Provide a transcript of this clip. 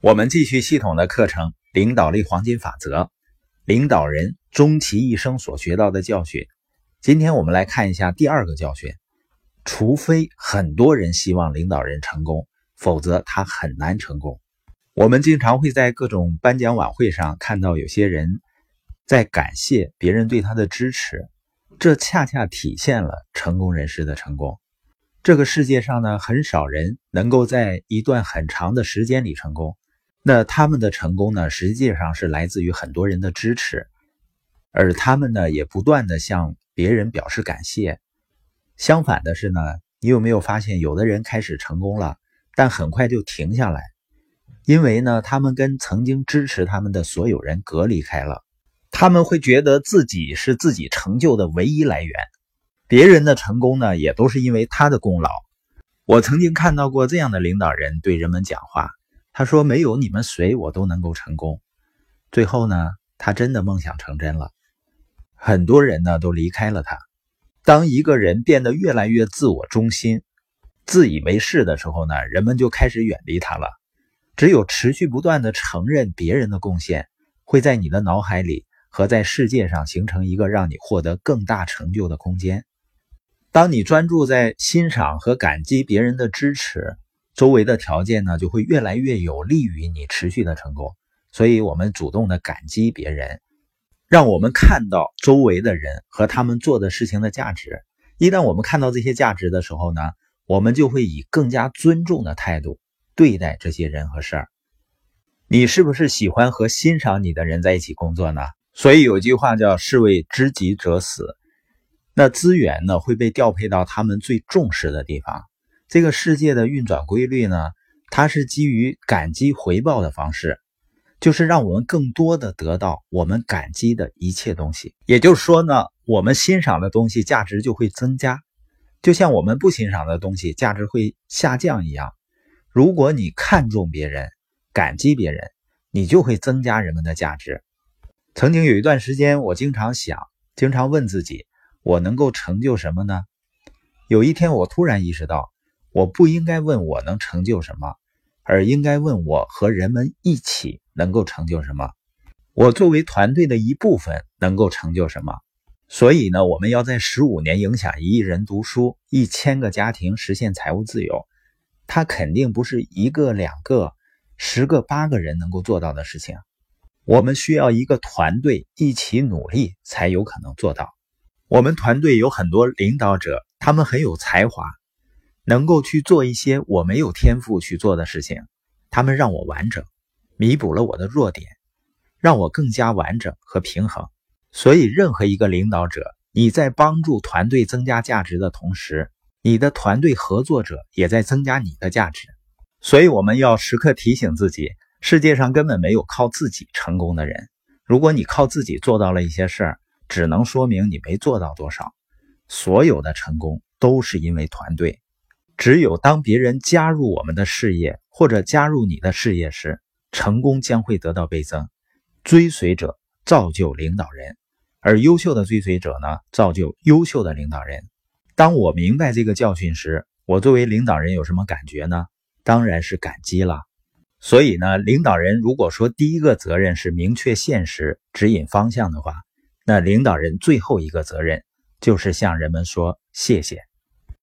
我们继续系统的课程《领导力黄金法则》，领导人终其一生所学到的教训。今天我们来看一下第二个教训：除非很多人希望领导人成功，否则他很难成功。我们经常会在各种颁奖晚会上看到有些人在感谢别人对他的支持，这恰恰体现了成功人士的成功。这个世界上呢，很少人能够在一段很长的时间里成功。那他们的成功呢，实际上是来自于很多人的支持，而他们呢，也不断的向别人表示感谢。相反的是呢，你有没有发现，有的人开始成功了，但很快就停下来，因为呢，他们跟曾经支持他们的所有人隔离开了，他们会觉得自己是自己成就的唯一来源，别人的成功呢，也都是因为他的功劳。我曾经看到过这样的领导人对人们讲话。他说：“没有你们谁，我都能够成功。”最后呢，他真的梦想成真了。很多人呢都离开了他。当一个人变得越来越自我中心、自以为是的时候呢，人们就开始远离他了。只有持续不断的承认别人的贡献，会在你的脑海里和在世界上形成一个让你获得更大成就的空间。当你专注在欣赏和感激别人的支持。周围的条件呢，就会越来越有利于你持续的成功。所以，我们主动的感激别人，让我们看到周围的人和他们做的事情的价值。一旦我们看到这些价值的时候呢，我们就会以更加尊重的态度对待这些人和事儿。你是不是喜欢和欣赏你的人在一起工作呢？所以有句话叫“士为知己者死”。那资源呢，会被调配到他们最重视的地方。这个世界的运转规律呢，它是基于感激回报的方式，就是让我们更多的得到我们感激的一切东西。也就是说呢，我们欣赏的东西价值就会增加，就像我们不欣赏的东西价值会下降一样。如果你看重别人，感激别人，你就会增加人们的价值。曾经有一段时间，我经常想，经常问自己，我能够成就什么呢？有一天，我突然意识到。我不应该问我能成就什么，而应该问我和人们一起能够成就什么。我作为团队的一部分能够成就什么？所以呢，我们要在十五年影响一亿人读书、一千个家庭实现财务自由，它肯定不是一个、两个、十个、八个人能够做到的事情。我们需要一个团队一起努力才有可能做到。我们团队有很多领导者，他们很有才华。能够去做一些我没有天赋去做的事情，他们让我完整，弥补了我的弱点，让我更加完整和平衡。所以，任何一个领导者，你在帮助团队增加价值的同时，你的团队合作者也在增加你的价值。所以，我们要时刻提醒自己：世界上根本没有靠自己成功的人。如果你靠自己做到了一些事儿，只能说明你没做到多少。所有的成功都是因为团队。只有当别人加入我们的事业，或者加入你的事业时，成功将会得到倍增。追随者造就领导人，而优秀的追随者呢，造就优秀的领导人。当我明白这个教训时，我作为领导人有什么感觉呢？当然是感激了。所以呢，领导人如果说第一个责任是明确现实、指引方向的话，那领导人最后一个责任就是向人们说谢谢。